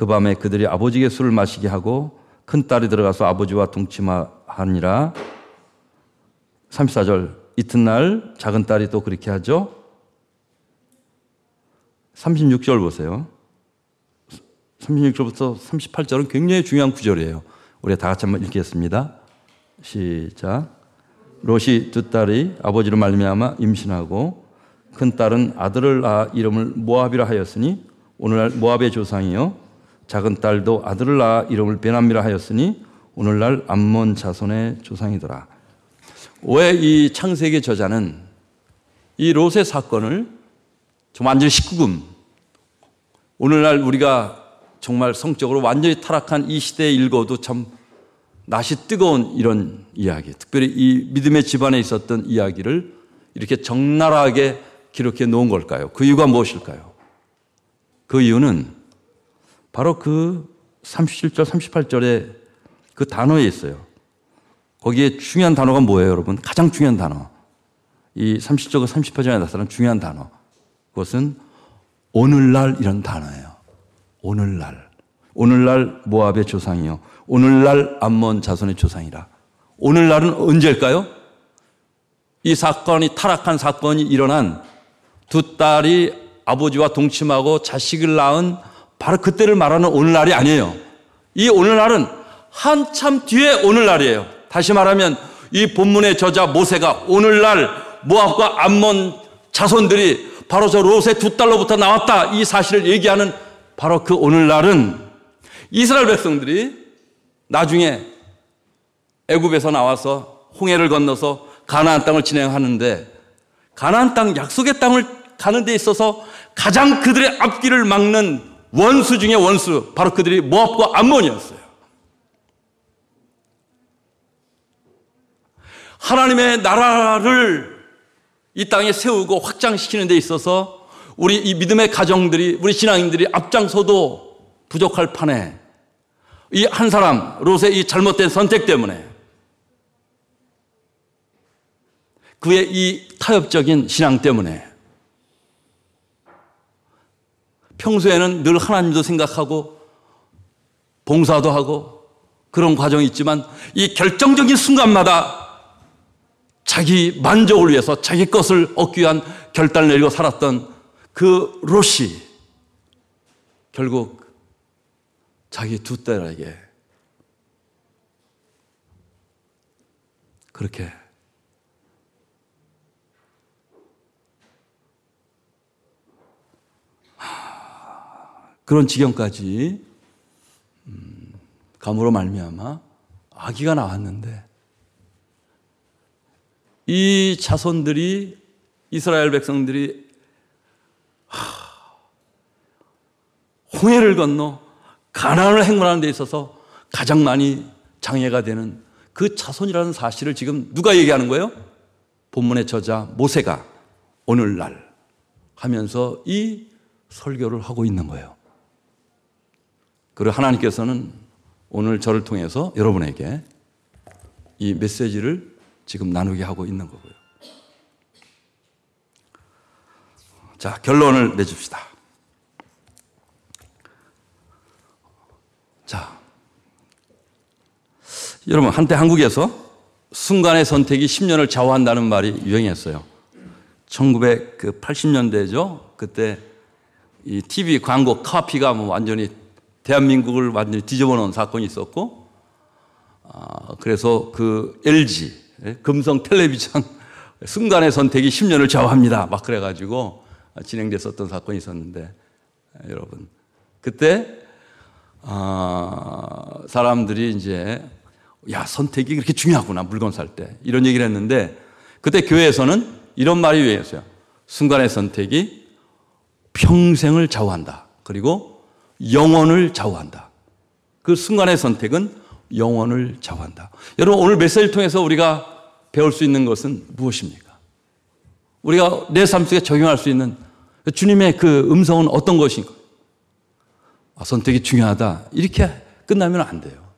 A: 그 밤에 그들이 아버지에게 술을 마시게 하고 큰 딸이 들어가서 아버지와 동침하니라. 34절 이튿날 작은 딸이 또 그렇게 하죠. 36절 보세요. 36절부터 38절은 굉장히 중요한 구절이에요. 우리 다 같이 한번 읽겠습니다. 시작. 롯이 두 딸이 아버지로 말미암아 임신하고 큰 딸은 아들을 낳아 이름을 모압이라 하였으니 오늘날 모압의 조상이요 작은 딸도 아들을 낳아 이름을 베남이라 하였으니 오늘날 암몬 자손의 조상이더라. 왜 이 창세기 저자는 이 롯의 사건을 좀 완전히 19금 오늘날 우리가 정말 성적으로 완전히 타락한 이 시대에 읽어도 참 낯이 뜨거운 이런 이야기, 특별히 이 믿음의 집안에 있었던 이야기를 이렇게 적나라하게 기록해 놓은 걸까요? 그 이유가 무엇일까요? 그 이유는 바로 그 37절, 38절에 그 단어에 있어요. 거기에 중요한 단어가 뭐예요, 여러분? 가장 중요한 단어. 이 30절과 38절에 나타난 중요한 단어. 그것은 오늘날 이런 단어예요. 오늘날. 오늘날 모압의 조상이요. 오늘날 암몬 자손의 조상이라. 오늘날은 언제일까요? 이 사건이 타락한 사건이 일어난 두 딸이 아버지와 동침하고 자식을 낳은 바로 그때를 말하는 오늘날이 아니에요. 이 오늘날은 한참 뒤에 오늘날이에요. 다시 말하면 이 본문의 저자 모세가 오늘날 모압과 암몬 자손들이 바로 저 롯의 두 딸로부터 나왔다 이 사실을 얘기하는 바로 그 오늘날은 이스라엘 백성들이 나중에 애굽에서 나와서 홍해를 건너서 가나안 땅을 진행하는데 가나안 땅 약속의 땅을 가는 데 있어서 가장 그들의 앞길을 막는 원수 중의 원수 바로 그들이 모압과 암몬이었어요. 하나님의 나라를 이 땅에 세우고 확장시키는 데 있어서 우리 이 믿음의 가정들이 우리 신앙인들이 앞장서도 부족할 판에 이 한 사람 롯의 이 잘못된 선택 때문에 그의 이 타협적인 신앙 때문에 평소에는 늘 하나님도 생각하고 봉사도 하고 그런 과정이 있지만 이 결정적인 순간마다 자기 만족을 위해서 자기 것을 얻기 위한 결단을 내리고 살았던 그 롯이 결국 자기 두 딸에게 그렇게 그런 지경까지 음, 감으로 말미암아 아기가 나왔는데 이 자손들이 이스라엘 백성들이 홍해를 건너 가난을 행군하는 데 있어서 가장 많이 장애가 되는 그 자손이라는 사실을 지금 누가 얘기하는 거예요? 본문의 저자 모세가 오늘날 하면서 이 설교를 하고 있는 거예요. 그리고 하나님께서는 오늘 저를 통해서 여러분에게 이 메시지를 지금 나누게 하고 있는 거고요. 자, 결론을 내줍시다. 자, 여러분, 한때 한국에서 순간의 선택이 10년을 좌우한다는 말이 유행했어요. 1980년대죠. 그때 이 TV 광고 카피가 뭐 완전히 대한민국을 완전히 뒤집어 놓은 사건이 있었고, 아, 그래서 그 LG, 예, 금성 텔레비전 순간의 선택이 10년을 좌우합니다. 막 그래가지고 진행됐었던 사건이 있었는데, 여러분. 그때, 아, 사람들이 이제, 야, 선택이 그렇게 중요하구나, 물건 살 때. 이런 얘기를 했는데, 그때 교회에서는 이런 말이 유행했어요. 순간의 선택이 평생을 좌우한다. 그리고 영혼을 좌우한다. 그 순간의 선택은 영혼을 좌우한다. 여러분, 오늘 메시지를 통해서 우리가 배울 수 있는 것은 무엇입니까? 우리가 내 삶 속에 적용할 수 있는 주님의 그 음성은 어떤 것인가? 아, 선택이 중요하다. 이렇게 끝나면 안 돼요.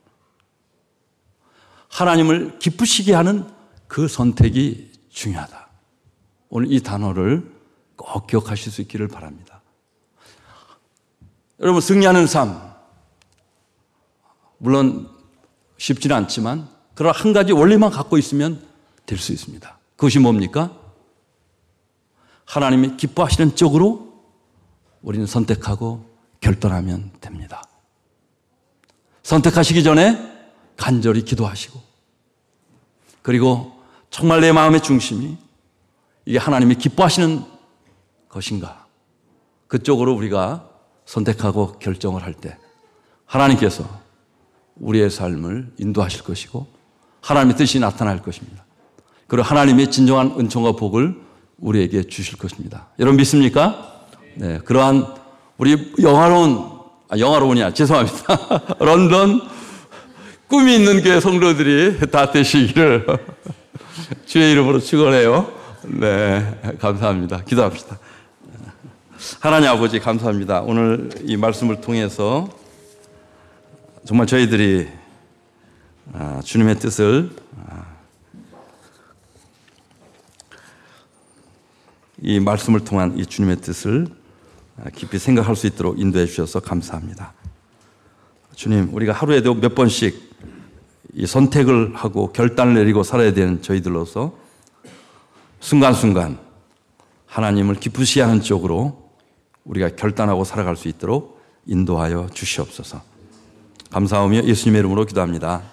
A: 하나님을 기쁘시게 하는 그 선택이 중요하다. 오늘 이 단어를 꼭 기억하실 수 있기를 바랍니다. 여러분, 승리하는 삶. 물론 쉽지는 않지만, 그런 한 가지 원리만 갖고 있으면 될 수 있습니다. 그것이 뭡니까? 하나님이 기뻐하시는 쪽으로 우리는 선택하고 결단하면 됩니다. 선택하시기 전에 간절히 기도하시고 그리고 정말 내 마음의 중심이 이게 하나님이 기뻐하시는 것인가 그쪽으로 우리가 선택하고 결정을 할 때 하나님께서 우리의 삶을 인도하실 것이고 하나님의 뜻이 나타날 것입니다. 그리고 하나님의 진정한 은총과 복을 우리에게 주실 것입니다. 여러분 믿습니까? 네, 그러한 우리 영화로운 아, 영화로운이야 죄송합니다. 런던 꿈이 있는 교회 성도들이 다 되시기를 주의 이름으로 축원해요. 네, 감사합니다. 기도합시다. 하나님 아버지 감사합니다. 오늘 이 말씀을 통해서 정말 저희들이 아, 주님의 뜻을 아, 이 말씀을 통한 이 주님의 뜻을 깊이 생각할 수 있도록 인도해 주셔서 감사합니다. 주님, 우리가 하루에도 몇 번씩 이 선택을 하고 결단을 내리고 살아야 되는 저희들로서 순간순간 하나님을 기쁘시 하는 쪽으로 우리가 결단하고 살아갈 수 있도록 인도하여 주시옵소서. 감사하며 예수님의 이름으로 기도합니다.